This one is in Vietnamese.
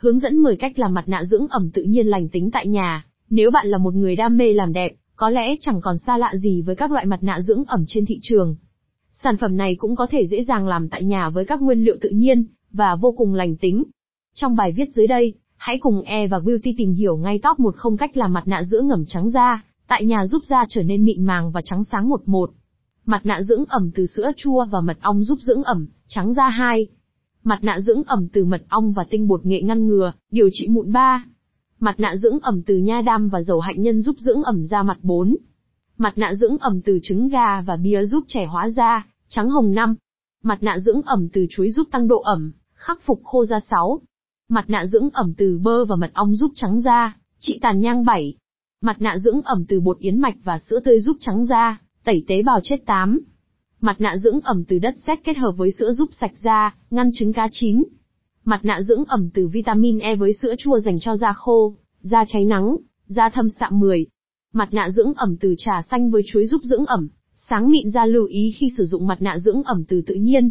Hướng dẫn 10 cách làm mặt nạ dưỡng ẩm tự nhiên lành tính tại nhà. Nếu bạn là một người đam mê làm đẹp, có lẽ chẳng còn xa lạ gì với các loại mặt nạ dưỡng ẩm trên thị trường. Sản phẩm này cũng có thể dễ dàng làm tại nhà với các nguyên liệu tự nhiên, và vô cùng lành tính. Trong bài viết dưới đây, hãy cùng E và Beauty tìm hiểu ngay top 10 cách làm mặt nạ dưỡng ẩm trắng da, tại nhà giúp da trở nên mịn màng và trắng sáng một một. Mặt nạ dưỡng ẩm từ sữa chua và mật ong giúp dưỡng ẩm, trắng da 2. Mặt nạ dưỡng ẩm từ mật ong và tinh bột nghệ ngăn ngừa, điều trị mụn 3. Mặt nạ dưỡng ẩm từ nha đam và dầu hạnh nhân giúp dưỡng ẩm da mặt 4. Mặt nạ dưỡng ẩm từ trứng gà và bia giúp trẻ hóa da, trắng hồng 5. Mặt nạ dưỡng ẩm từ chuối giúp tăng độ ẩm, khắc phục khô da 6. Mặt nạ dưỡng ẩm từ bơ và mật ong giúp trắng da, trị tàn nhang 7. Mặt nạ dưỡng ẩm từ bột yến mạch và sữa tươi giúp trắng da, tẩy tế bào chết 8. Mặt nạ dưỡng ẩm từ đất sét kết hợp với sữa giúp sạch da, ngăn trứng cá chín. Mặt nạ dưỡng ẩm từ vitamin E với sữa chua dành cho da khô, da cháy nắng, da thâm sạm 10. Mặt nạ dưỡng ẩm từ trà xanh với chuối giúp dưỡng ẩm, sáng mịn da lưu ý khi sử dụng mặt nạ dưỡng ẩm từ tự nhiên,